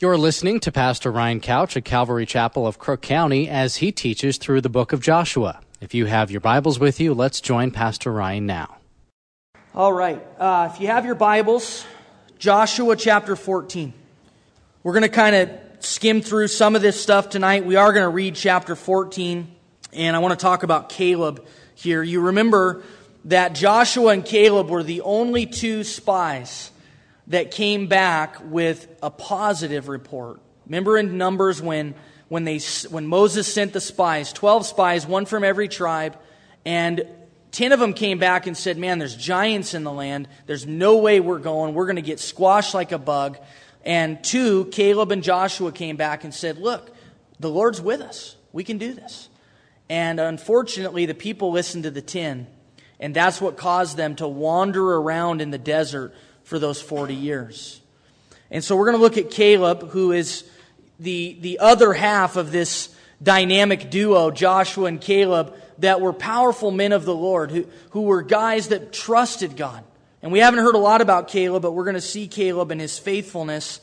You're listening to Pastor Ryan Couch at Calvary Chapel of Crook County as he teaches through the book of Joshua. If you have your Bibles with you, let's join Pastor Ryan now. All right. Uh, if you have your Bibles, Joshua chapter 14. We're going to kind of skim through some of this stuff tonight. We are going to read chapter 14, and I want to talk about Caleb here. You remember that Joshua and Caleb were the only two spies that came back with a positive report. Remember in Numbers when, when, they, when Moses sent the spies, 12 spies, one from every tribe, and 10 of them came back and said, Man, there's giants in the land. There's no way we're going. We're going to get squashed like a bug. And two, Caleb and Joshua came back and said, Look, the Lord's with us. We can do this. And unfortunately, the people listened to the 10. And that's what caused them to wander around in the desert for those 40 years. And so we're going to look at Caleb, who is the, the other half of this dynamic duo, Joshua and Caleb, that were powerful men of the Lord, who, who were guys that trusted God. And we haven't heard a lot about Caleb, but we're going to see Caleb and his faithfulness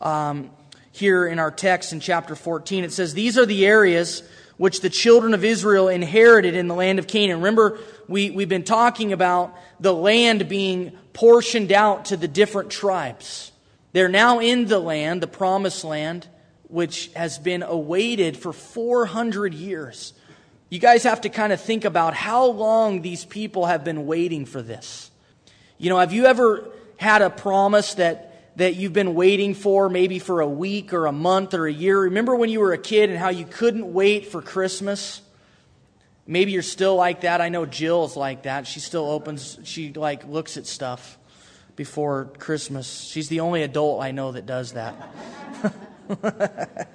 um, here in our text in chapter 14. It says, These are the areas which the children of Israel inherited in the land of Canaan. Remember, we, we've been talking about the land being portioned out to the different tribes. They're now in the land, the promised land, which has been awaited for 400 years. You guys have to kind of think about how long these people have been waiting for this. You know, have you ever had a promise that that you've been waiting for, maybe for a week or a month or a year? Remember when you were a kid and how you couldn't wait for Christmas? Maybe you're still like that. I know Jill's like that. She still opens, she like looks at stuff before Christmas. She's the only adult I know that does that.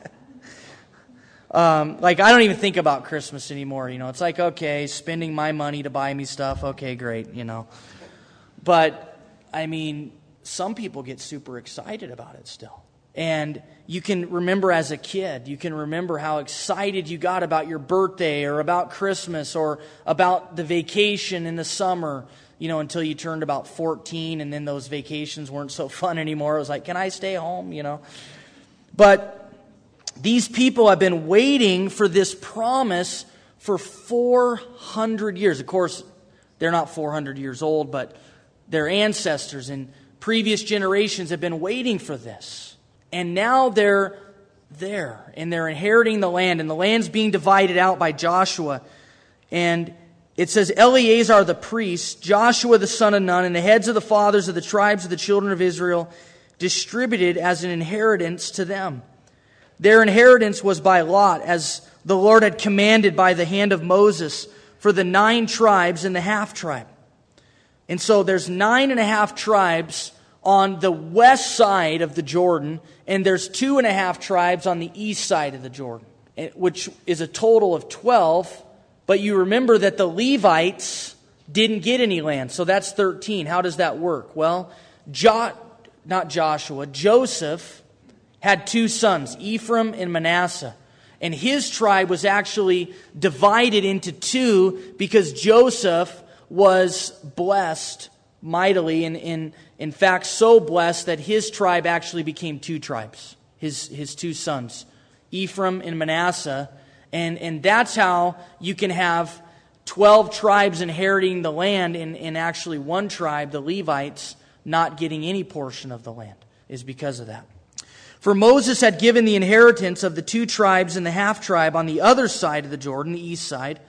um, like, I don't even think about Christmas anymore. You know, it's like, okay, spending my money to buy me stuff. Okay, great, you know. But, I mean, some people get super excited about it still. And you can remember as a kid, you can remember how excited you got about your birthday or about Christmas or about the vacation in the summer, you know, until you turned about 14 and then those vacations weren't so fun anymore. It was like, can I stay home, you know? But these people have been waiting for this promise for 400 years. Of course, they're not 400 years old, but their ancestors and previous generations have been waiting for this. And now they're there and they're inheriting the land, and the land's being divided out by Joshua. And it says Eleazar the priest, Joshua the son of Nun, and the heads of the fathers of the tribes of the children of Israel distributed as an inheritance to them. Their inheritance was by lot, as the Lord had commanded by the hand of Moses for the nine tribes and the half tribe. And so there's nine and a half tribes on the west side of the Jordan, and there's two and a half tribes on the east side of the Jordan, eh, which is a total of 12. But you remember that the Levites didn't get any land, so that's 13. How does that work? Well, jo- not Joshua, Joseph had two sons, Ephraim and Manasseh. And his tribe was actually divided into two because Joseph was blessed mightily and, in in fact, so blessed that his tribe actually became two tribes, his, his two sons, Ephraim and Manasseh. And, and that's how you can have 12 tribes inheriting the land and, and actually one tribe, the Levites, not getting any portion of the land, is because of that. For Moses had given the inheritance of the two tribes and the half tribe on the other side of the Jordan, the east side,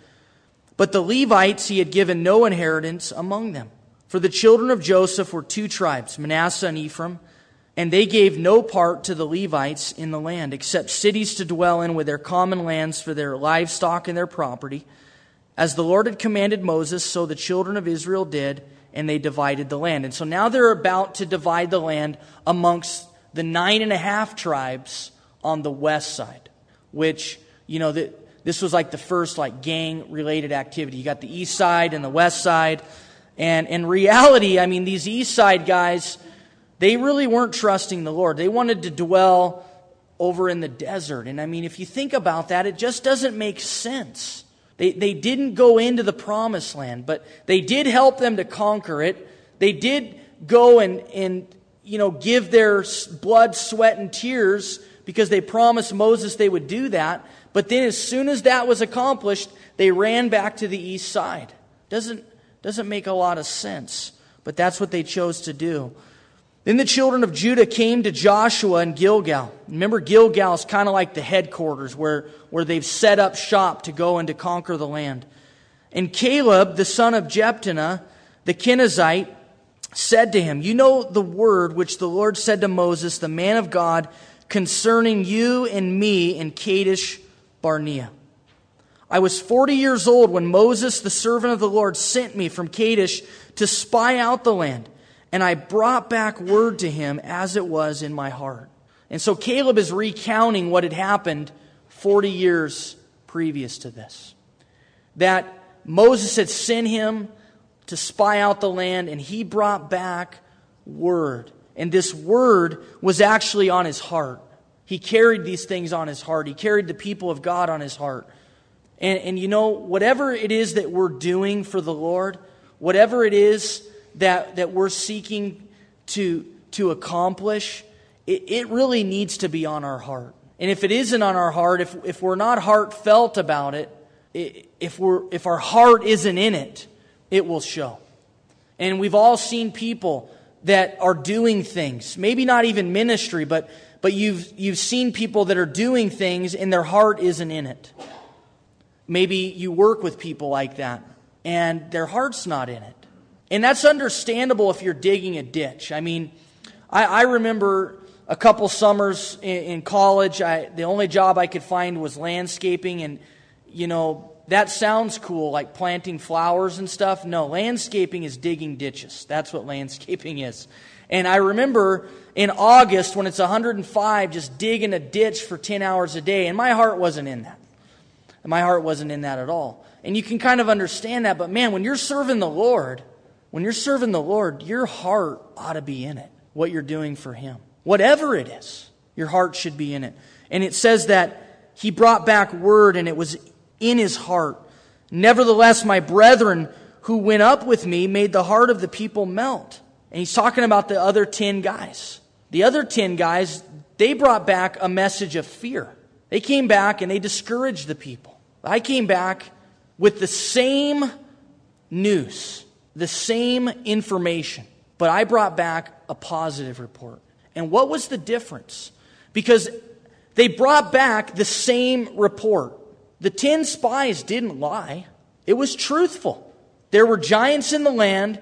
but the Levites he had given no inheritance among them. For the children of Joseph were two tribes, Manasseh and Ephraim, and they gave no part to the Levites in the land, except cities to dwell in with their common lands for their livestock and their property. As the Lord had commanded Moses, so the children of Israel did, and they divided the land. And so now they're about to divide the land amongst the nine and a half tribes on the west side, which, you know, the, this was like the first like gang related activity. You got the east side and the west side. And in reality, I mean, these East Side guys, they really weren't trusting the Lord. They wanted to dwell over in the desert. And I mean, if you think about that, it just doesn't make sense. They, they didn't go into the promised land, but they did help them to conquer it. They did go and, and you know, give their blood, sweat, and tears because they promised Moses they would do that. But then, as soon as that was accomplished, they ran back to the east side. Doesn't, doesn't make a lot of sense, but that's what they chose to do. Then the children of Judah came to Joshua in Gilgal. Remember, Gilgal is kind of like the headquarters where, where they've set up shop to go and to conquer the land. And Caleb, the son of Jephunneh, the Kenizzite, said to him, You know the word which the Lord said to Moses, the man of God, concerning you and me in Kadesh Barnea. I was 40 years old when Moses, the servant of the Lord, sent me from Kadesh to spy out the land, and I brought back word to him as it was in my heart. And so Caleb is recounting what had happened 40 years previous to this. That Moses had sent him to spy out the land, and he brought back word. And this word was actually on his heart. He carried these things on his heart. He carried the people of God on his heart. And, and you know, whatever it is that we're doing for the Lord, whatever it is that, that we're seeking to, to accomplish, it, it really needs to be on our heart. And if it isn't on our heart, if, if we're not heartfelt about it, if, we're, if our heart isn't in it, it will show. And we've all seen people that are doing things, maybe not even ministry, but, but you've, you've seen people that are doing things and their heart isn't in it. Maybe you work with people like that and their heart's not in it. And that's understandable if you're digging a ditch. I mean, I, I remember a couple summers in, in college, I, the only job I could find was landscaping, and, you know, that sounds cool, like planting flowers and stuff. No, landscaping is digging ditches. That's what landscaping is. And I remember in August when it's 105, just digging a ditch for 10 hours a day, and my heart wasn't in that. My heart wasn't in that at all. And you can kind of understand that, but man, when you're serving the Lord, when you're serving the Lord, your heart ought to be in it, what you're doing for Him. Whatever it is, your heart should be in it. And it says that He brought back word and it was in his heart. Nevertheless, my brethren who went up with me made the heart of the people melt. And he's talking about the other 10 guys. The other 10 guys, they brought back a message of fear. They came back and they discouraged the people. I came back with the same news, the same information, but I brought back a positive report. And what was the difference? Because they brought back the same report. The ten spies didn't lie, it was truthful. There were giants in the land,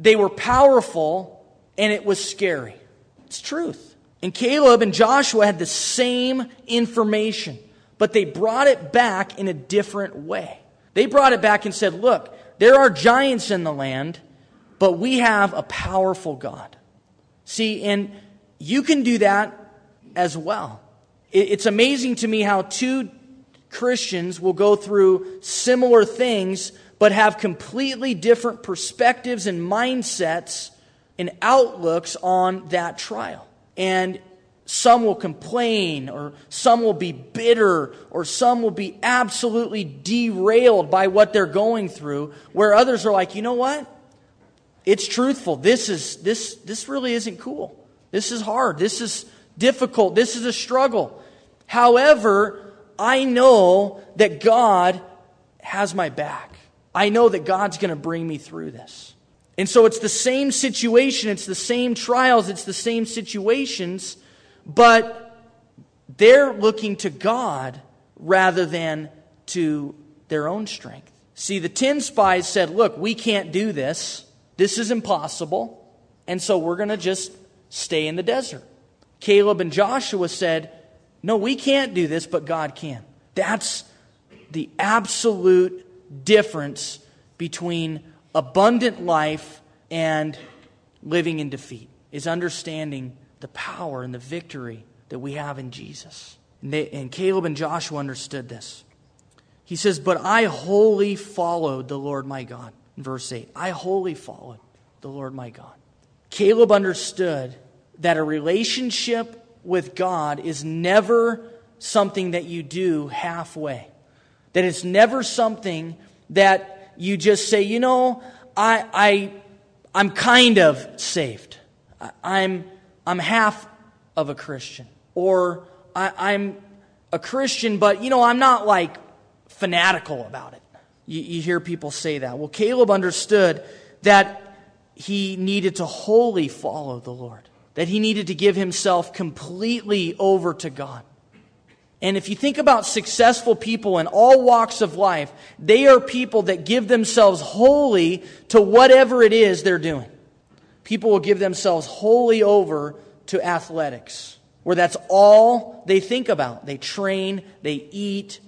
they were powerful, and it was scary. It's truth. And Caleb and Joshua had the same information, but they brought it back in a different way. They brought it back and said, Look, there are giants in the land, but we have a powerful God. See, and you can do that as well. It's amazing to me how two Christians will go through similar things, but have completely different perspectives and mindsets and outlooks on that trial. And some will complain, or some will be bitter, or some will be absolutely derailed by what they're going through, where others are like, you know what? It's truthful. This is this this really isn't cool. This is hard. This is difficult. This is a struggle. However, I know that God has my back. I know that God's going to bring me through this. And so it's the same situation, it's the same trials, it's the same situations, but they're looking to God rather than to their own strength. See, the 10 spies said, Look, we can't do this. This is impossible. And so we're going to just stay in the desert. Caleb and Joshua said, no, we can't do this, but God can. That's the absolute difference between abundant life and living in defeat, is understanding the power and the victory that we have in Jesus. And, they, and Caleb and Joshua understood this. He says, But I wholly followed the Lord my God. In verse 8, I wholly followed the Lord my God. Caleb understood that a relationship with God is never something that you do halfway. That it's never something that you just say, you know, I, I, I'm kind of saved. I'm, I'm half of a Christian. Or I, am a Christian, but, you know, I'm not like fanatical about it. You, you hear people say that. Well, Caleb understood that he needed to wholly follow the Lord, that he needed to give himself completely over to God. And if you think about successful people in all walks of life, they are people that give themselves wholly to whatever it is they're doing. People will give themselves wholly over to athletics, where that's all they think about. They train, they eat,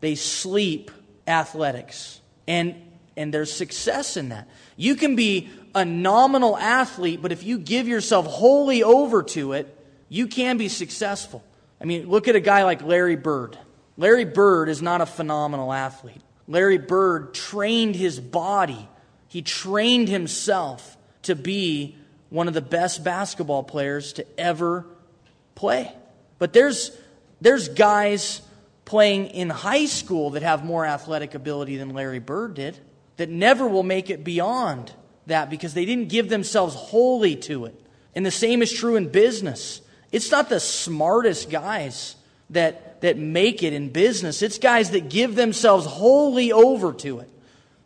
they sleep athletics. And, and there's success in that. You can be a nominal athlete, but if you give yourself wholly over to it, you can be successful. I mean, look at a guy like Larry Bird. Larry Bird is not a phenomenal athlete. Larry Bird trained his body, he trained himself to be one of the best basketball players to ever play. But there's, there's guys playing in high school that have more athletic ability than Larry Bird did that never will make it beyond that because they didn't give themselves wholly to it. And the same is true in business. It's not the smartest guys that, that make it in business, it's guys that give themselves wholly over to it.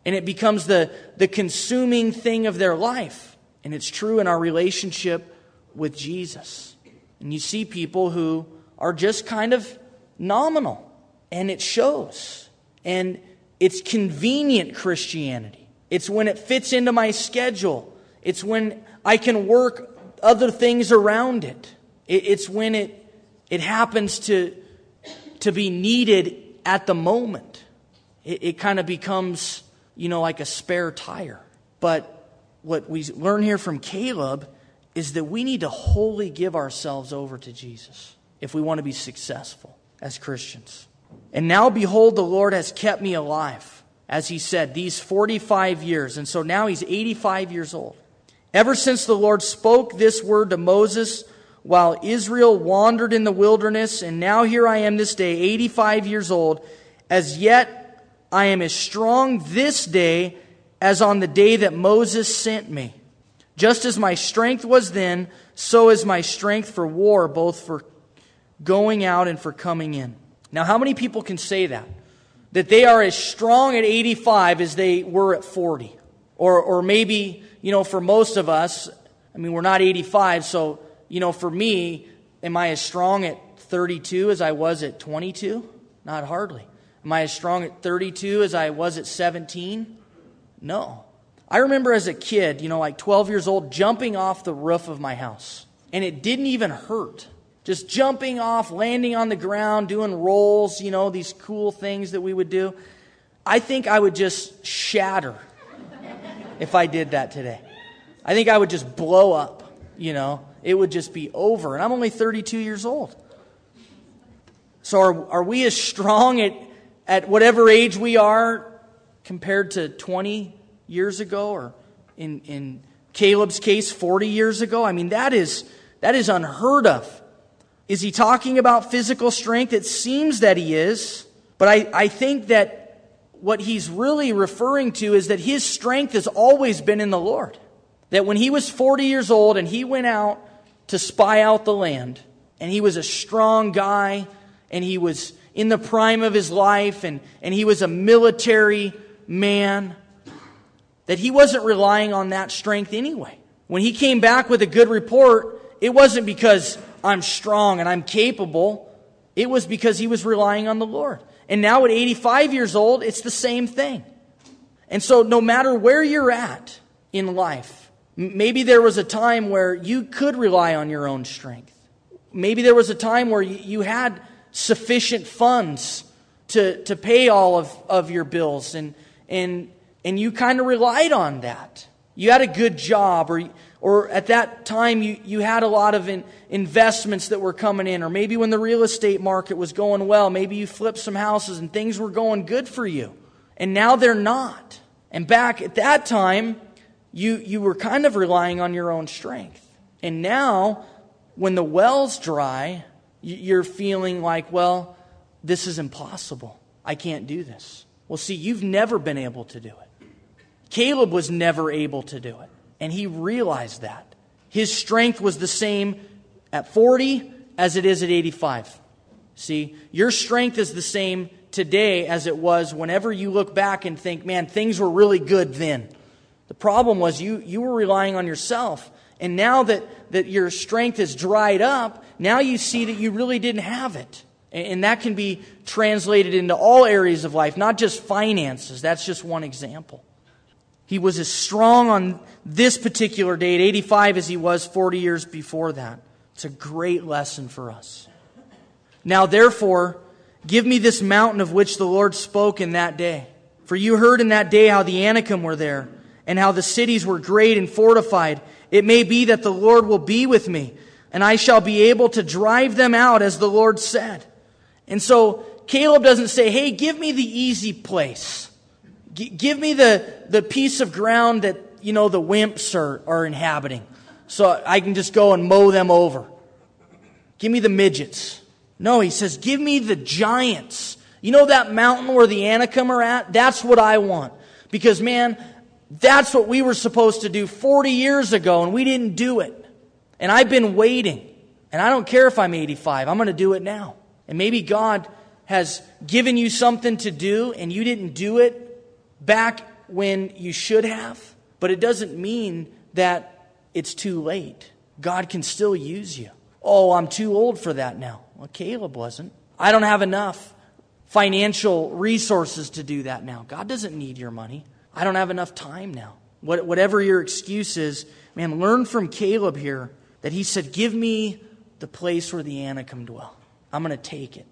And it becomes the, the consuming thing of their life. And it's true in our relationship with Jesus. And you see people who are just kind of nominal, and it shows. And it's convenient Christianity. It's when it fits into my schedule. It's when I can work other things around it. It's when it, it happens to, to be needed at the moment. It, it kind of becomes, you know, like a spare tire. But what we learn here from Caleb is that we need to wholly give ourselves over to Jesus if we want to be successful as Christians. And now, behold, the Lord has kept me alive, as he said, these 45 years. And so now he's 85 years old. Ever since the Lord spoke this word to Moses while Israel wandered in the wilderness, and now here I am this day, 85 years old, as yet I am as strong this day as on the day that Moses sent me. Just as my strength was then, so is my strength for war, both for going out and for coming in. Now, how many people can say that? That they are as strong at 85 as they were at 40. Or, or maybe, you know, for most of us, I mean, we're not 85, so, you know, for me, am I as strong at 32 as I was at 22? Not hardly. Am I as strong at 32 as I was at 17? No. I remember as a kid, you know, like 12 years old, jumping off the roof of my house. And it didn't even hurt just jumping off, landing on the ground, doing rolls, you know, these cool things that we would do. I think I would just shatter if I did that today. I think I would just blow up, you know. It would just be over. And I'm only 32 years old. So are, are we as strong at, at whatever age we are compared to 20 years ago or in, in Caleb's case 40 years ago? I mean, that is, that is unheard of. Is he talking about physical strength? It seems that he is, but I, I think that what he's really referring to is that his strength has always been in the Lord. That when he was 40 years old and he went out to spy out the land, and he was a strong guy, and he was in the prime of his life, and, and he was a military man, that he wasn't relying on that strength anyway. When he came back with a good report, it wasn't because I'm strong and I'm capable. It was because he was relying on the Lord. And now at 85 years old, it's the same thing. And so, no matter where you're at in life, maybe there was a time where you could rely on your own strength. Maybe there was a time where you had sufficient funds to, to pay all of, of your bills, and, and, and you kind of relied on that. You had a good job, or or at that time you, you had a lot of in, investments that were coming in, or maybe when the real estate market was going well, maybe you flipped some houses and things were going good for you. And now they're not. And back at that time, you, you were kind of relying on your own strength. And now, when the well's dry, you're feeling like, well, this is impossible. I can't do this. Well, see, you've never been able to do it. Caleb was never able to do it. And he realized that. his strength was the same at 40 as it is at 85. See, your strength is the same today as it was whenever you look back and think, man, things were really good then. The problem was you, you were relying on yourself. And now that, that your strength is dried up, now you see that you really didn't have it. And that can be translated into all areas of life, not just finances. That's just one example. He was as strong on this particular day at 85 as he was 40 years before that. It's a great lesson for us. Now, therefore, give me this mountain of which the Lord spoke in that day. For you heard in that day how the Anakim were there, and how the cities were great and fortified. It may be that the Lord will be with me, and I shall be able to drive them out as the Lord said. And so Caleb doesn't say, hey, give me the easy place. G- give me the, the piece of ground that, you know, the wimps are, are inhabiting. So I can just go and mow them over. Give me the midgets. No, he says, give me the giants. You know that mountain where the Anakim are at? That's what I want. Because, man, that's what we were supposed to do 40 years ago, and we didn't do it. And I've been waiting. And I don't care if I'm 85, I'm going to do it now. And maybe God has given you something to do and you didn't do it back when you should have, but it doesn't mean that it's too late. God can still use you. Oh, I'm too old for that now. Well, Caleb wasn't. I don't have enough financial resources to do that now. God doesn't need your money. I don't have enough time now. whatever your excuse is, man, learn from Caleb here that he said, Give me the place where the Anakim dwell. I'm going to take it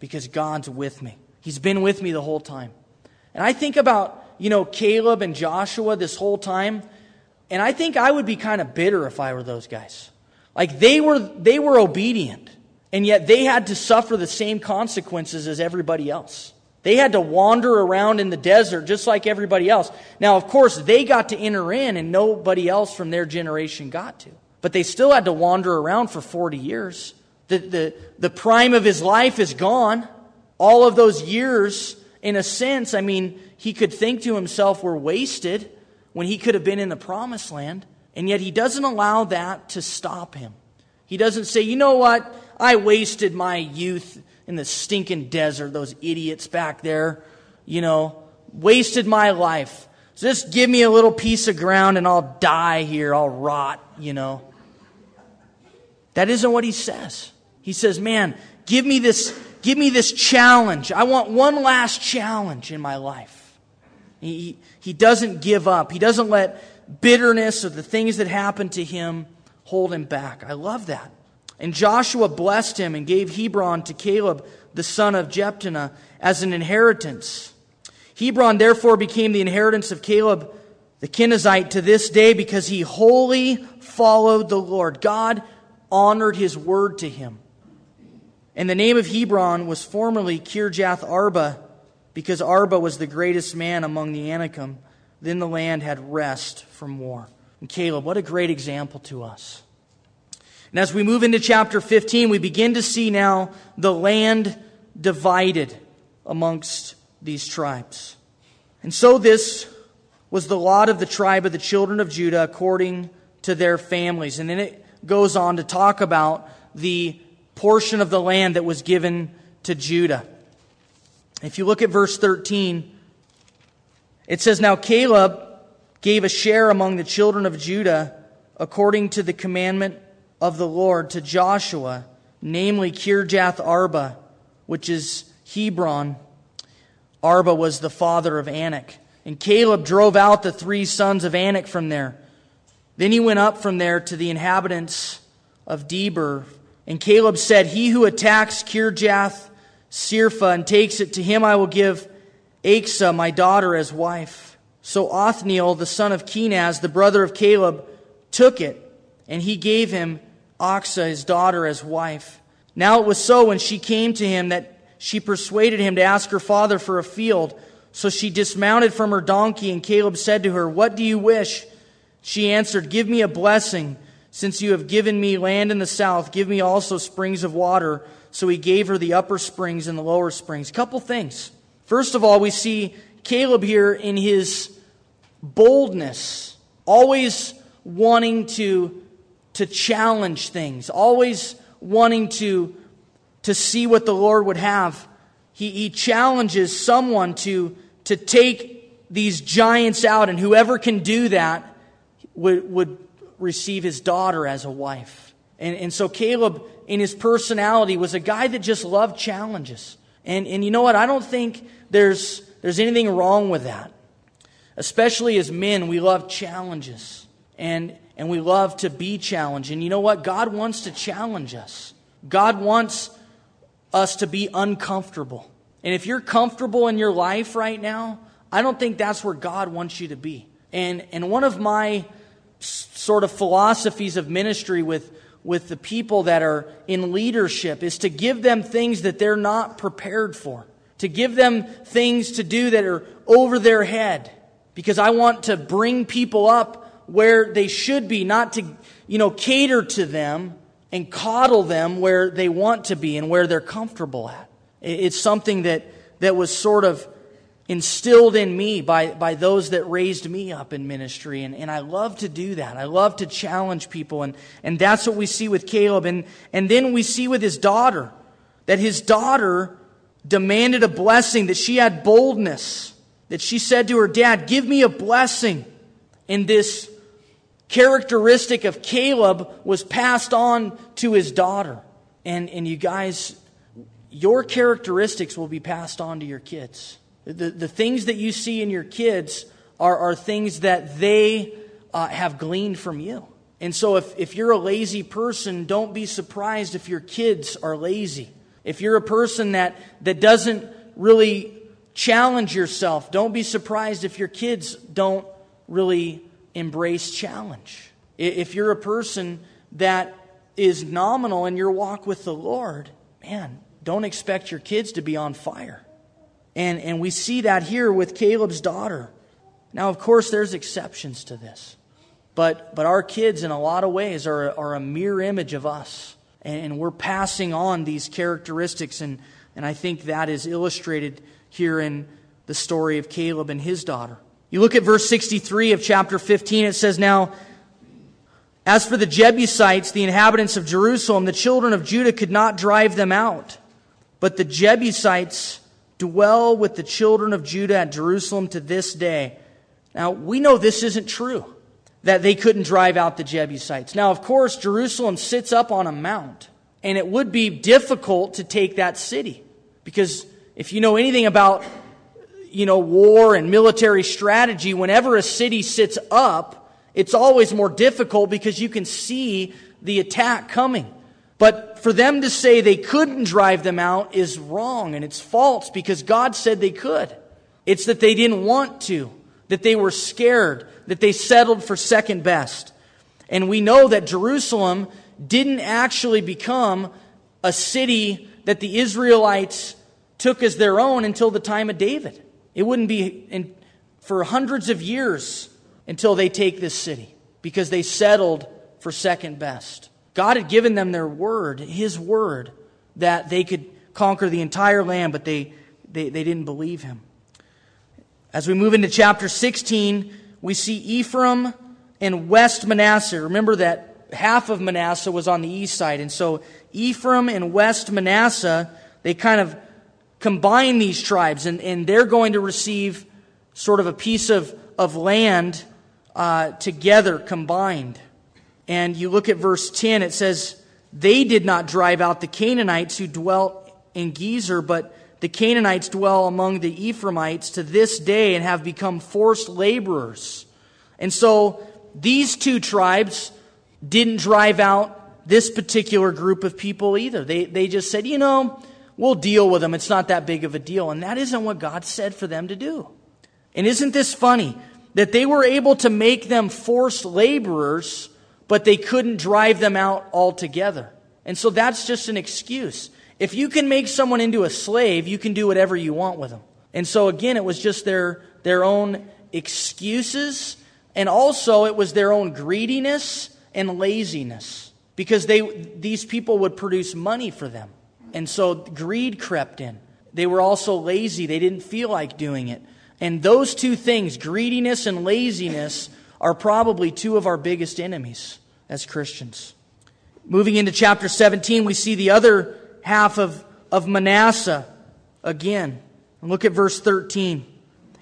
because God's with me. He's been with me the whole time. And I think about, you know, Caleb and Joshua this whole time, and I think I would be kind of bitter if I were those guys. Like they were they were obedient, and yet they had to suffer the same consequences as everybody else. They had to wander around in the desert just like everybody else. Now, of course, they got to enter in and nobody else from their generation got to. But they still had to wander around for 40 years. The, the, the prime of his life is gone. All of those years, in a sense, I mean, he could think to himself, were wasted when he could have been in the promised land. And yet he doesn't allow that to stop him. He doesn't say, you know what? I wasted my youth in the stinking desert, those idiots back there, you know, wasted my life. Just give me a little piece of ground and I'll die here, I'll rot, you know. That isn't what he says. He says, Man, give me this, give me this challenge. I want one last challenge in my life. He, he doesn't give up. He doesn't let bitterness or the things that happened to him hold him back. I love that. And Joshua blessed him and gave Hebron to Caleb, the son of Jephunneh, as an inheritance. Hebron therefore became the inheritance of Caleb the Kenizzite to this day because he wholly followed the Lord. God honored his word to him. And the name of Hebron was formerly Kirjath Arba, because Arba was the greatest man among the Anakim. Then the land had rest from war. And Caleb, what a great example to us. And as we move into chapter 15, we begin to see now the land divided amongst these tribes. And so this was the lot of the tribe of the children of Judah according to their families. And then it goes on to talk about the portion of the land that was given to Judah. If you look at verse 13, it says, Now Caleb gave a share among the children of Judah according to the commandment of the Lord to Joshua, namely Kirjath Arba, which is Hebron. Arba was the father of Anak. And Caleb drove out the three sons of Anak from there. Then he went up from there to the inhabitants of Debir and Caleb said, He who attacks Kirjath Sepher and takes it to him, I will give Achsah, my daughter, as wife. So Othniel, the son of Kenaz, the brother of Caleb, took it, and he gave him Achsah, his daughter, as wife. Now it was so when she came to him that she persuaded him to ask her father for a field. So she dismounted from her donkey, and Caleb said to her, What do you wish? She answered, Give me a blessing. Since you have given me land in the south, give me also springs of water. So he gave her the upper springs and the lower springs. Couple things. First of all, we see Caleb here in his boldness, always wanting to to challenge things, always wanting to, to see what the Lord would have. He, he challenges someone to, to take these giants out, and whoever can do that would, would receive his daughter as a wife. And, and so Caleb, in his personality, was a guy that just loved challenges. And, and you know what? I don't think there's, there's anything wrong with that. Especially as men, we love challenges. And, and we love to be challenged. And you know what? God wants to challenge us. God wants us to be uncomfortable. And if you're comfortable in your life right now, I don't think that's where God wants you to be. And, and one of my sort of philosophies of ministry with, with the people that are in leadership is to give them things that they're not prepared for, to give them things to do that are over their head. Because I want to bring people up where they should be, not to, you know, cater to them and coddle them where they want to be and where they're comfortable at. It's something that, that was sort of instilled in me by, by those that raised me up in ministry. And, and I love to do that. I love to challenge people. And, and that's what we see with Caleb. And, and then we see with his daughter that his daughter demanded a blessing, that she had boldness, that she said to her dad, Give me a blessing. in this characteristic of Caleb was passed on to his daughter. And, and you guys, your characteristics will be passed on to your kids. The, the things that you see in your kids are, are things that they uh, have gleaned from you. And so if, if you're a lazy person, don't be surprised if your kids are lazy. If you're a person that, that doesn't really challenge yourself, don't be surprised if your kids don't really embrace challenge. If you're a person that is nominal in your walk with the Lord, man, don't expect your kids to be on fire. And, and we see that here with Caleb's daughter. Now, of course, there's exceptions to this. But, but our kids, in a lot of ways, are, are a mirror image of us. And we're passing on these characteristics. And, and I think that is illustrated here in the story of Caleb and his daughter. You look at verse 63 of chapter 15, it says, Now, as for the Jebusites, the inhabitants of Jerusalem, the children of Judah could not drive them out. But the Jebusites dwell with the children of Judah at Jerusalem to this day. Now, we know this isn't true, that they couldn't drive out the Jebusites. Now, of course, Jerusalem sits up on a mount, and it would be difficult to take that city. Because if you know anything about, you know, war and military strategy, whenever a city sits up, it's always more difficult because you can see the attack coming. But for them to say they couldn't drive them out is wrong and it's false because God said they could. It's that they didn't want to, that they were scared, that they settled for second best. And we know that Jerusalem didn't actually become a city that the Israelites took as their own until the time of David. It wouldn't be in, for hundreds of years until they take this city because they settled for second best. God had given them their word, His word, that they could conquer the entire land, but they, they, they didn't believe Him. As we move into chapter 16, we see Ephraim and West Manasseh. Remember that half of Manasseh was on the east side. And so Ephraim and West Manasseh, they kind of combine these tribes, and, and they're going to receive sort of a piece of, of land uh, together, combined. And you look at verse 10, it says, They did not drive out the Canaanites who dwelt in Gezer, but the Canaanites dwell among the Ephraimites to this day and have become forced laborers. And so these two tribes didn't drive out this particular group of people either. They, they just said, you know, we'll deal with them. It's not that big of a deal. And that isn't what God said for them to do. And isn't this funny? That they were able to make them forced laborers but they couldn't drive them out altogether. And so that's just an excuse. If you can make someone into a slave, you can do whatever you want with them. And so again, it was just their, their own excuses, and also it was their own greediness and laziness. Because they, these people would produce money for them. And so greed crept in. They were also lazy. They didn't feel like doing it. And those two things, greediness and laziness, are probably two of our biggest enemies as Christians. Moving into chapter 17, we see the other half of, of Manasseh again. Look at verse 13.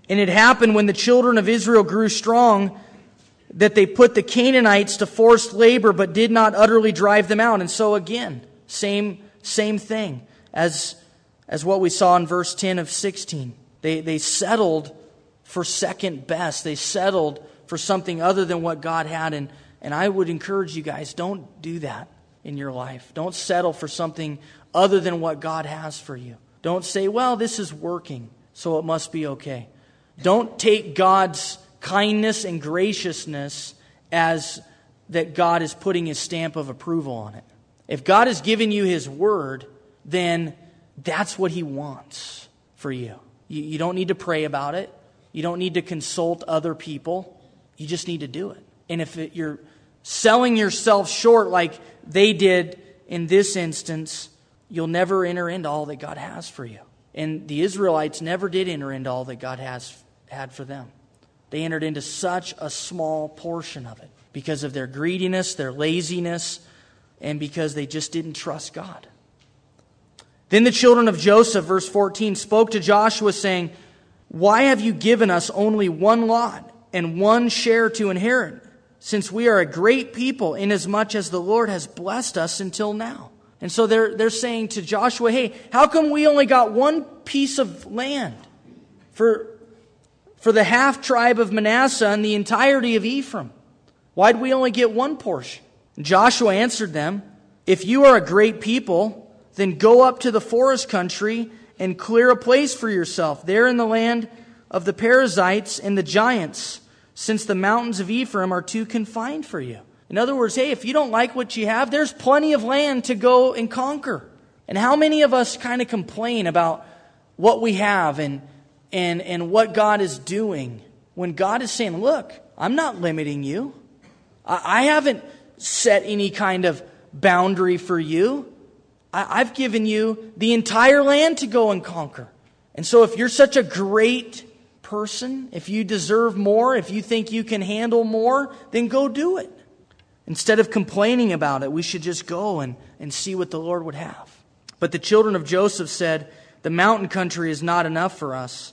And it happened when the children of Israel grew strong that they put the Canaanites to forced labor but did not utterly drive them out. And so again, same, same thing as, as what we saw in verse 10 of 16. They, they settled for second best. They settled for something other than what God had. And, and I would encourage you guys, don't do that in your life. Don't settle for something other than what God has for you. Don't say, well, this is working, so it must be okay. Don't take God's kindness and graciousness as that God is putting his stamp of approval on it. If God has given you his word, then that's what he wants for you. You, you don't need to pray about it. You don't need to consult other people. You just need to do it. And if it, you're selling yourself short like they did in this instance, you'll never enter into all that God has for you. And the Israelites never did enter into all that God has had for them. They entered into such a small portion of it because of their greediness, their laziness, and because they just didn't trust God. Then the children of Joseph, verse 14, spoke to Joshua, saying, Why have you given us only one lot and one share to inherit, since we are a great people, inasmuch as the Lord has blessed us until now? And so they're, they're saying to Joshua, Hey, how come we only got one piece of land? For for the half tribe of Manasseh and the entirety of Ephraim? Why'd we only get one portion? Joshua answered them, If you are a great people, then go up to the forest country and clear a place for yourself there in the land of the Perizzites and the giants, since the mountains of Ephraim are too confined for you. In other words, hey, if you don't like what you have, there's plenty of land to go and conquer. And how many of us kind of complain about what we have and and, and what God is doing when God is saying, Look, I'm not limiting you. I, I haven't set any kind of boundary for you. I, I've given you the entire land to go and conquer. And so, if you're such a great person, if you deserve more, if you think you can handle more, then go do it. Instead of complaining about it, we should just go and, and see what the Lord would have. But the children of Joseph said, The mountain country is not enough for us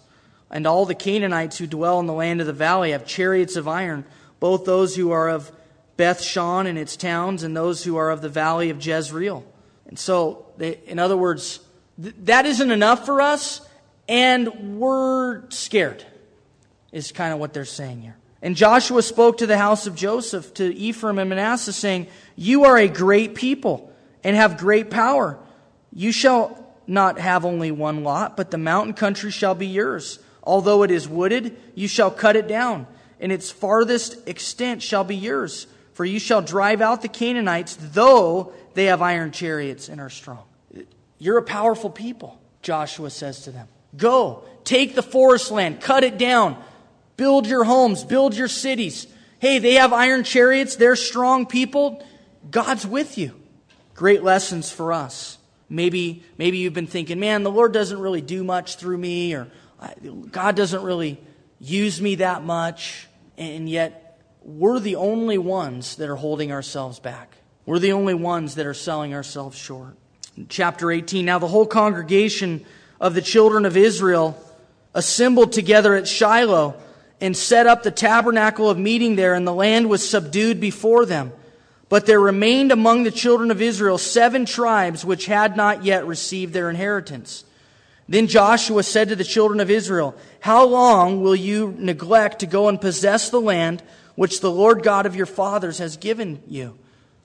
and all the Canaanites who dwell in the land of the valley have chariots of iron, both those who are of Beth Shan and its towns, and those who are of the valley of Jezreel. And so, they, in other words, th- that isn't enough for us, and we're scared, is kind of what they're saying here. And Joshua spoke to the house of Joseph, to Ephraim and Manasseh, saying, You are a great people and have great power. You shall not have only one lot, but the mountain country shall be yours Although it is wooded, you shall cut it down, and its farthest extent shall be yours. For you shall drive out the Canaanites, though they have iron chariots and are strong. You're a powerful people, Joshua says to them. Go, take the forest land, cut it down, build your homes, build your cities. Hey, they have iron chariots, they're strong people. God's with you. Great lessons for us. Maybe, maybe you've been thinking, man, the Lord doesn't really do much through me, or God doesn't really use me that much, and yet we're the only ones that are holding ourselves back. We're the only ones that are selling ourselves short. chapter 18 Now the whole congregation of the children of Israel assembled together at Shiloh and set up the tabernacle of meeting there, and the land was subdued before them. But there remained among the children of Israel seven tribes which had not yet received their inheritance. Then Joshua said to the children of Israel, How long will you neglect to go and possess the land which the Lord God of your fathers has given you?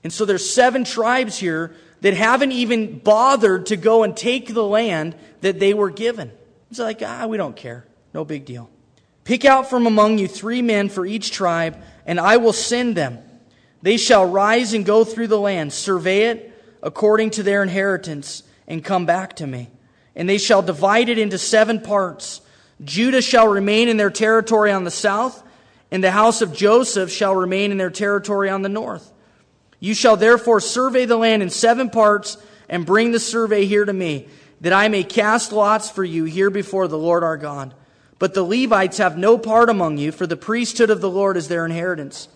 And so there's seven tribes here that haven't even bothered to go and take the land that they were given. It's like, ah, we don't care. No big deal. Pick out from among you three men for each tribe, and I will send them. They shall rise and go through the land, survey it according to their inheritance, and come back to me and they shall divide it into seven parts. Judah shall remain in their territory on the south, and the house of Joseph shall remain in their territory on the north. You shall therefore survey the land in seven parts and bring the survey here to me, that I may cast lots for you here before the Lord our God. But the Levites have no part among you, for the priesthood of the Lord is their inheritance.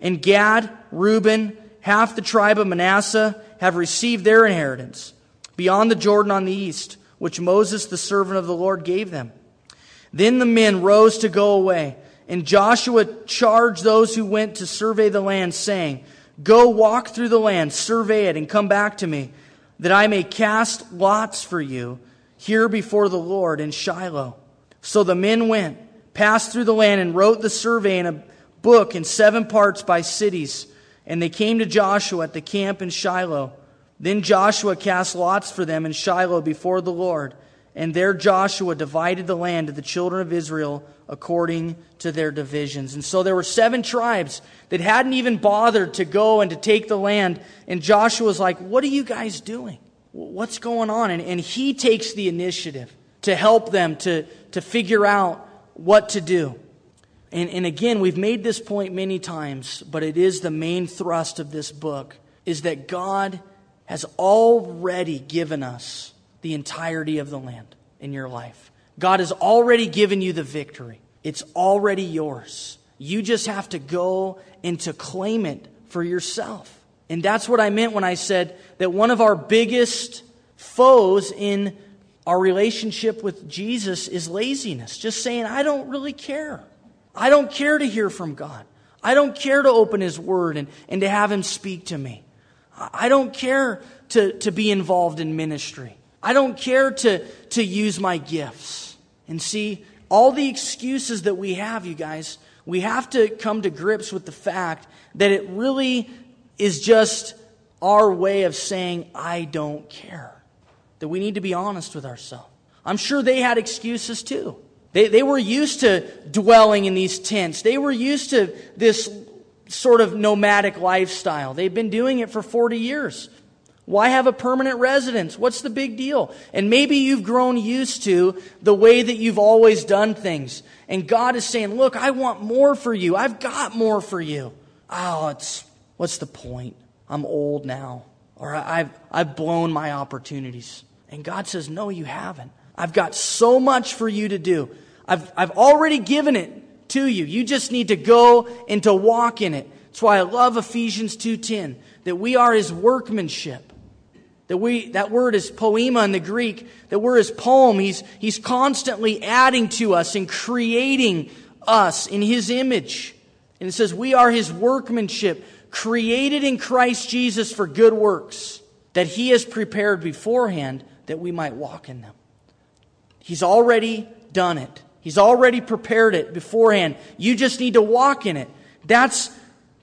And Gad, Reuben, half the tribe of Manasseh, have received their inheritance beyond the Jordan on the east, which Moses, the servant of the Lord, gave them. Then the men rose to go away, and Joshua charged those who went to survey the land, saying, Go walk through the land, survey it, and come back to me, that I may cast lots for you here before the Lord in Shiloh. So the men went, passed through the land, and wrote the survey in a book in seven parts by cities. And they came to Joshua at the camp in Shiloh. Then Joshua cast lots for them in Shiloh before the Lord. And there Joshua divided the land to the children of Israel according to their divisions. And so there were seven tribes that hadn't even bothered to go and to take the land. And Joshua was like, What are you guys doing? What's going on? And, and he takes the initiative to help them to, to figure out what to do. And, and again, we've made this point many times, but it is the main thrust of this book, is that God has already given us the entirety of the land in your life. God has already given you the victory. It's already yours. You just have to go and to claim it for yourself. And that's what I meant when I said that one of our biggest foes in our relationship with Jesus is laziness. Just saying, I don't really care. I don't care to hear from God. I don't care to open His Word and, and to have Him speak to me. I don't care to, to be involved in ministry. I don't care to, to use my gifts. And see, all the excuses that we have, you guys, we have to come to grips with the fact that it really is just our way of saying, I don't care. That we need to be honest with ourselves. I'm sure they had excuses too. They, they were used to dwelling in these tents. They were used to this sort of nomadic lifestyle. They've been doing it for 40 years. Why have a permanent residence? What's the big deal? And maybe you've grown used to the way that you've always done things. And God is saying, look, I want more for you. I've got more for you. Oh, it's, what's the point? I'm old now. Or I've, I've blown my opportunities. And God says, no, you haven't. I've got so much for you to do. I've, I've already given it to you. You just need to go and to walk in it. That's why I love Ephesians 2.10, that we are his workmanship. That we, that word is poema in the Greek. That word is poem. He's, he's constantly adding to us and creating us in his image. And it says, we are his workmanship, created in Christ Jesus for good works, that he has prepared beforehand that we might walk in them. He's already done it. He's already prepared it beforehand. You just need to walk in it. That's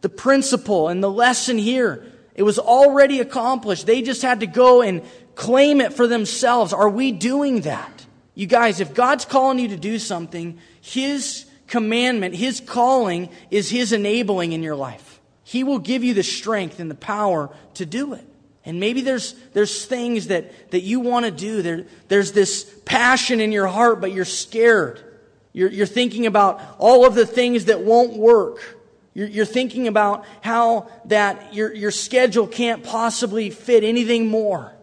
the principle and the lesson here. It was already accomplished. They just had to go and claim it for themselves. Are we doing that? You guys, if God's calling you to do something, His commandment, His calling is His enabling in your life. He will give you the strength and the power to do it. And maybe there's, there's things that, that you want to do. There, there's this passion in your heart, but you're scared. You're, you're thinking about all of the things that won't work. You're, you're thinking about how that your, your schedule can't possibly fit anything more.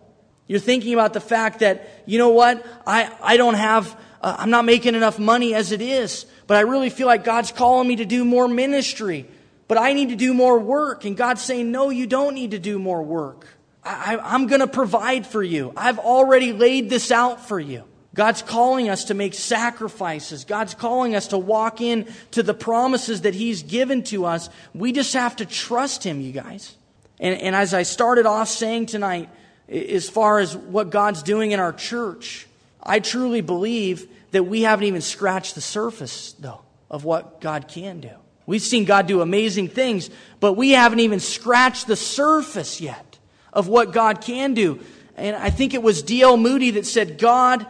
You're thinking about the fact that, you know what, I, I don't have, uh, I'm not making enough money as it is, but I really feel like God's calling me to do more ministry. But I need to do more work. And God's saying, no, you don't need to do more work. I, I'm going to provide for you. I've already laid this out for you. God's calling us to make sacrifices. God's calling us to walk in to the promises that He's given to us. We just have to trust Him, you guys. And, and as I started off saying tonight, as far as what God's doing in our church, I truly believe that we haven't even scratched the surface, though, of what God can do. We've seen God do amazing things, but we haven't even scratched the surface yet of what God can do. And I think it was D.L. Moody that said, God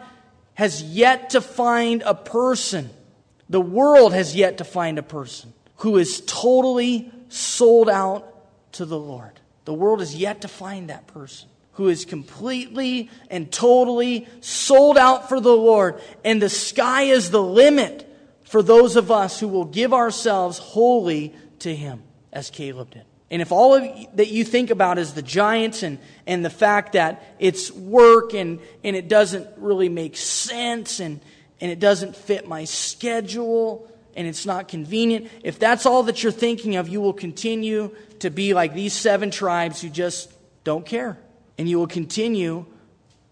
has yet to find a person, the world has yet to find a person who is totally sold out to the Lord. The world has yet to find that person who is completely and totally sold out for the Lord. And the sky is the limit for those of us who will give ourselves wholly to Him, as Caleb did. And if all that you think about is the giants and, and the fact that it's work and, and it doesn't really make sense and, and it doesn't fit my schedule and it's not convenient, if that's all that you're thinking of, you will continue to be like these seven tribes who just don't care. And you will continue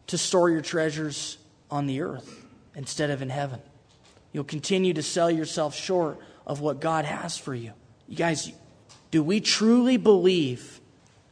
to store your treasures on the earth instead of in heaven. You'll continue to sell yourself short of what God has for you. You guys, do we truly believe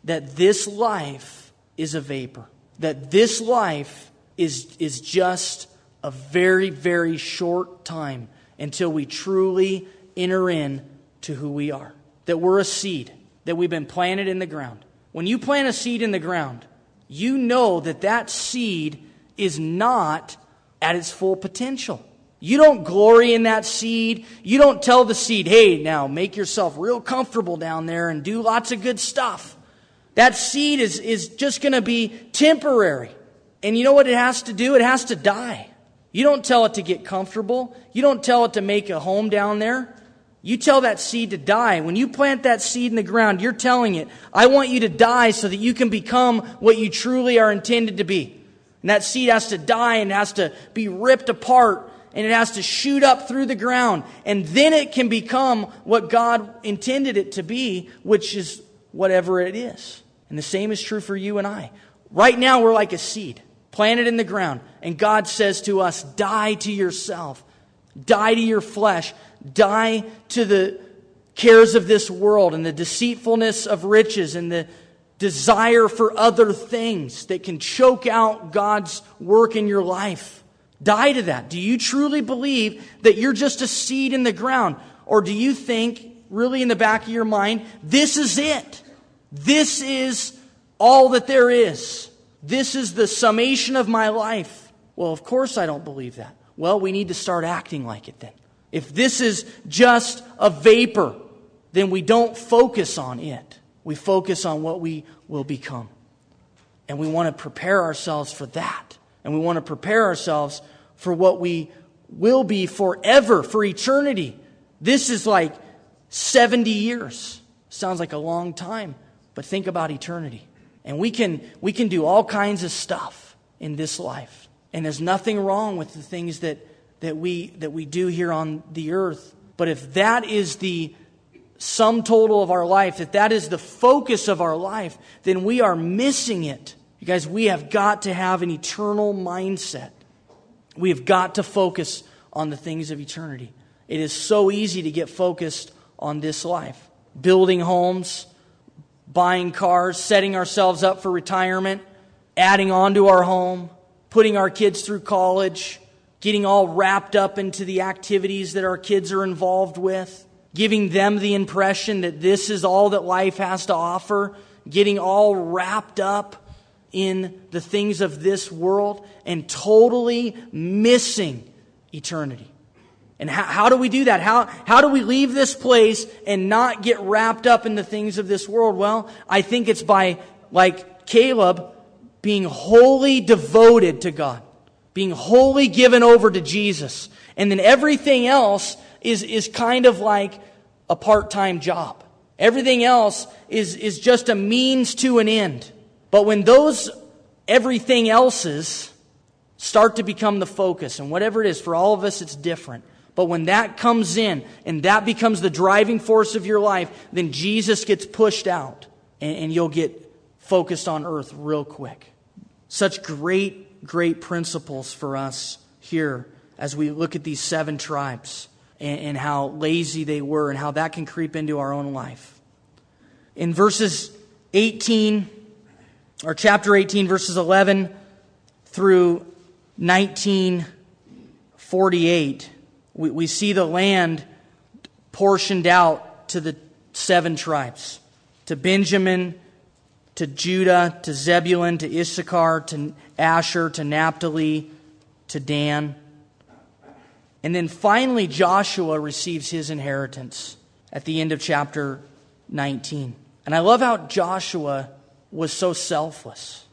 that this life is a vapor? That this life is, is just a very, very short time until we truly enter in to who we are? That we're a seed, that we've been planted in the ground. When you plant a seed in the ground, you know that that seed is not at its full potential. You don't glory in that seed. You don't tell the seed, hey, now make yourself real comfortable down there and do lots of good stuff. That seed is, is just going to be temporary. And you know what it has to do? It has to die. You don't tell it to get comfortable. You don't tell it to make a home down there. You tell that seed to die. When you plant that seed in the ground, you're telling it, I want you to die so that you can become what you truly are intended to be. And that seed has to die and has to be ripped apart and it has to shoot up through the ground. And then it can become what God intended it to be, which is whatever it is. And the same is true for you and I. Right now, we're like a seed planted in the ground. And God says to us, die to yourself, die to your flesh, Die to the cares of this world and the deceitfulness of riches and the desire for other things that can choke out God's work in your life. Die to that. Do you truly believe that you're just a seed in the ground? Or do you think, really in the back of your mind, this is it? This is all that there is. This is the summation of my life. Well, of course I don't believe that. Well, we need to start acting like it then. If this is just a vapor, then we don't focus on it. We focus on what we will become. And we want to prepare ourselves for that. And we want to prepare ourselves for what we will be forever, for eternity. This is like 70 years. Sounds like a long time, but think about eternity. And we can, we can do all kinds of stuff in this life. And there's nothing wrong with the things that that we, that we do here on the earth. But if that is the sum total of our life, if that is the focus of our life, then we are missing it. You guys, we have got to have an eternal mindset. We have got to focus on the things of eternity. It is so easy to get focused on this life. Building homes, buying cars, setting ourselves up for retirement, adding on to our home, putting our kids through college, getting all wrapped up into the activities that our kids are involved with, giving them the impression that this is all that life has to offer, getting all wrapped up in the things of this world, and totally missing eternity. And how, how, do we do that? How, how do we leave this place and not get wrapped up in the things of this world? Well, I think it's by, like Caleb, being wholly devoted to God being wholly given over to Jesus. And then everything else is, is kind of like a part time job. Everything else is, is just a means to an end. But when those everything else's start to become the focus, and whatever it is, for all of us, it's different. But when that comes in and that becomes the driving force of your life, then Jesus gets pushed out and, and you'll get focused on earth real quick. Such great great principles for us here as we look at these seven tribes and, and how lazy they were and how that can creep into our own life. In verses 18, or chapter 18, verses 11 through 1948, we, we see the land portioned out to the seven tribes to Benjamin, to Judah, to Zebulun, to Issachar, to Asher, to Naphtali, to Dan. And then finally, Joshua receives his inheritance at the end of chapter 19. And I love how Joshua was so selfless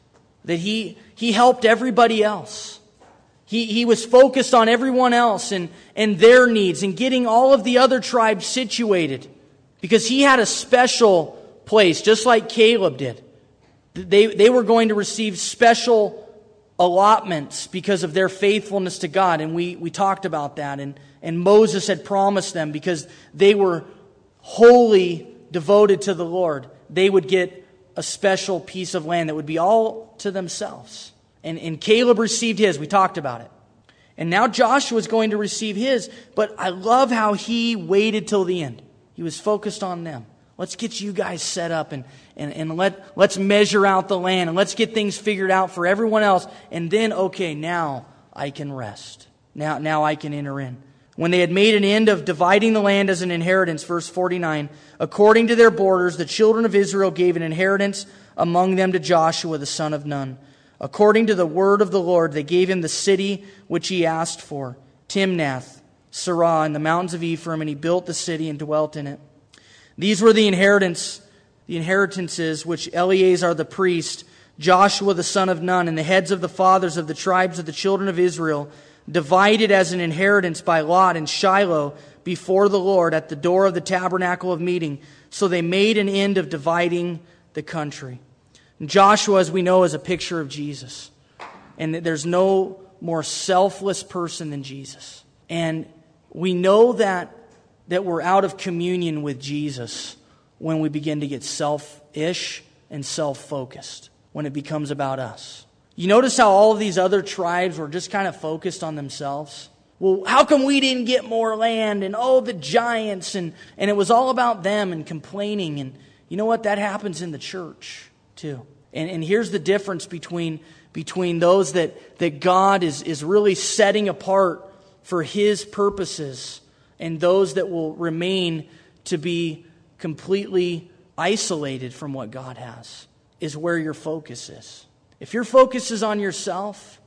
that he, he helped everybody else. He, he was focused on everyone else and, and their needs and getting all of the other tribes situated because he had a special place, just like Caleb did. They, they were going to receive special allotments because of their faithfulness to God. And we, we talked about that. And, and Moses had promised them because they were wholly devoted to the Lord, they would get a special piece of land that would be all to themselves. And, and Caleb received his. We talked about it. And now Joshua is going to receive his. But I love how he waited till the end. He was focused on them. Let's get you guys set up and, and, and let, let's measure out the land and let's get things figured out for everyone else. And then, okay, now I can rest. Now, now I can enter in. When they had made an end of dividing the land as an inheritance, verse 49, according to their borders, the children of Israel gave an inheritance among them to Joshua, the son of Nun. According to the word of the Lord, they gave him the city which he asked for, Timnath, Serah, in the mountains of Ephraim, and he built the city and dwelt in it. These were the inheritance, the inheritances which Eleazar the priest, Joshua the son of Nun, and the heads of the fathers of the tribes of the children of Israel divided as an inheritance by lot in Shiloh before the Lord at the door of the tabernacle of meeting. So they made an end of dividing the country. And Joshua, as we know, is a picture of Jesus. And there's no more selfless person than Jesus. And we know that that we're out of communion with Jesus when we begin to get selfish and self focused, when it becomes about us. You notice how all of these other tribes were just kind of focused on themselves? Well, how come we didn't get more land? And oh, the giants. And, and it was all about them and complaining. And you know what? That happens in the church too. And, and here's the difference between, between those that, that God is, is really setting apart for his purposes and those that will remain to be completely isolated from what God has, is where your focus is. If your focus is on yourself,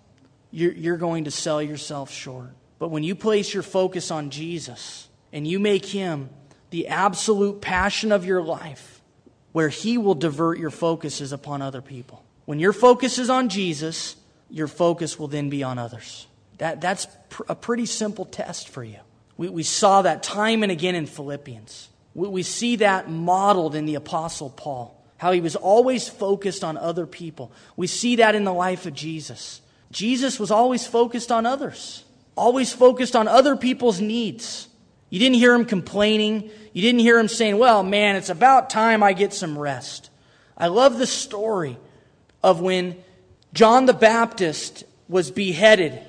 you're, you're going to sell yourself short. But when you place your focus on Jesus and you make him the absolute passion of your life, where he will divert your focuses upon other people. When your focus is on Jesus, your focus will then be on others. That, that's pr- a pretty simple test for you. We, we saw that time and again in Philippians. We, we see that modeled in the Apostle Paul, how he was always focused on other people. We see that in the life of Jesus. Jesus was always focused on others, always focused on other people's needs. You didn't hear him complaining. You didn't hear him saying, Well, man, it's about time I get some rest. I love the story of when John the Baptist was beheaded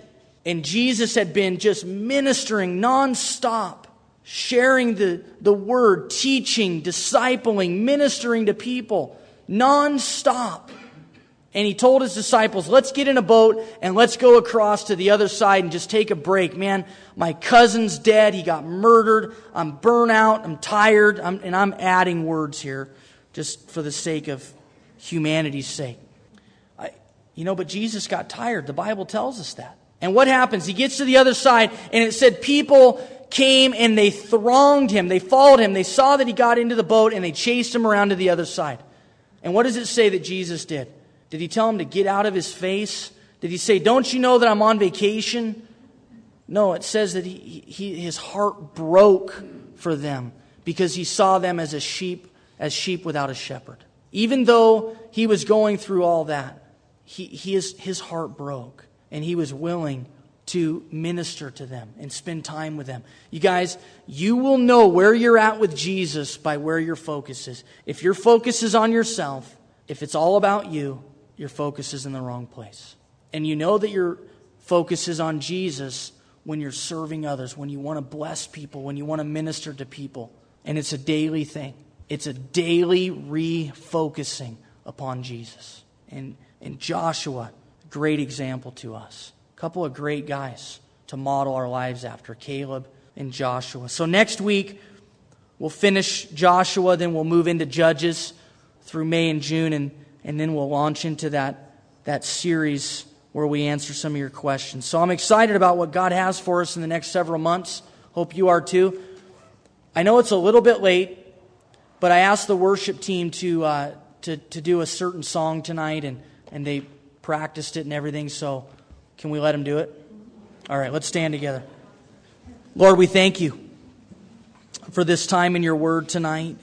and Jesus had been just ministering nonstop, sharing the, the word, teaching, discipling, ministering to people nonstop. And he told his disciples, let's get in a boat and let's go across to the other side and just take a break. Man, my cousin's dead. He got murdered. I'm burnt out. I'm tired. I'm, and I'm adding words here just for the sake of humanity's sake. I, you know, but Jesus got tired. The Bible tells us that. And what happens? He gets to the other side, and it said people came and they thronged him. They followed him. They saw that he got into the boat, and they chased him around to the other side. And what does it say that Jesus did? Did he tell him to get out of his face? Did he say, Don't you know that I'm on vacation? No, it says that he, he, his heart broke for them because he saw them as a sheep, as sheep without a shepherd. Even though he was going through all that, he, his, his heart broke and he was willing to minister to them and spend time with them. You guys, you will know where you're at with Jesus by where your focus is. If your focus is on yourself, if it's all about you, your focus is in the wrong place. And you know that your focus is on Jesus when you're serving others, when you want to bless people, when you want to minister to people. And it's a daily thing. It's a daily refocusing upon Jesus. And, and Joshua great example to us. Couple of great guys to model our lives after Caleb and Joshua. So next week, we'll finish Joshua, then we'll move into Judges through May and June, and, and then we'll launch into that, that series where we answer some of your questions. So I'm excited about what God has for us in the next several months. Hope you are too. I know it's a little bit late, but I asked the worship team to, uh, to, to do a certain song tonight, and, and they practiced it and everything, so can we let him do it? All right, let's stand together. Lord, we thank you for this time in your word tonight.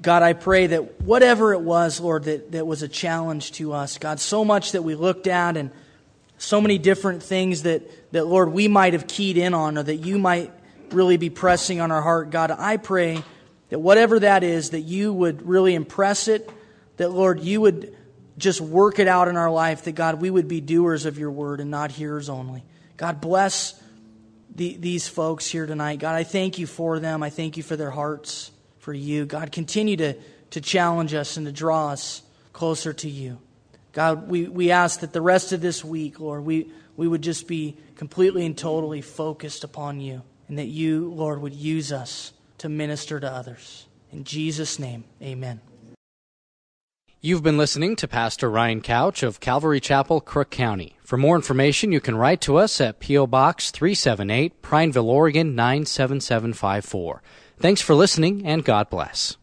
God, I pray that whatever it was, Lord, that, that was a challenge to us, God, so much that we looked at and So many different things that, that, Lord, we might have keyed in on or that you might really be pressing on our heart. God, I pray that whatever that is, that you would really impress it, that, Lord, you would just work it out in our life, that, God, we would be doers of your word and not hearers only. God, bless the, these folks here tonight. God, I thank you for them. I thank you for their hearts for you. God, continue to, to challenge us and to draw us closer to you. God, we, we ask that the rest of this week, Lord, we, we would just be completely and totally focused upon you, and that you, Lord, would use us to minister to others. In Jesus' name, amen. You've been listening to Pastor Ryan Couch of Calvary Chapel, Crook County. For more information, you can write to us at P.O. Box 378, Prineville, Oregon 97754. Thanks for listening, and God bless.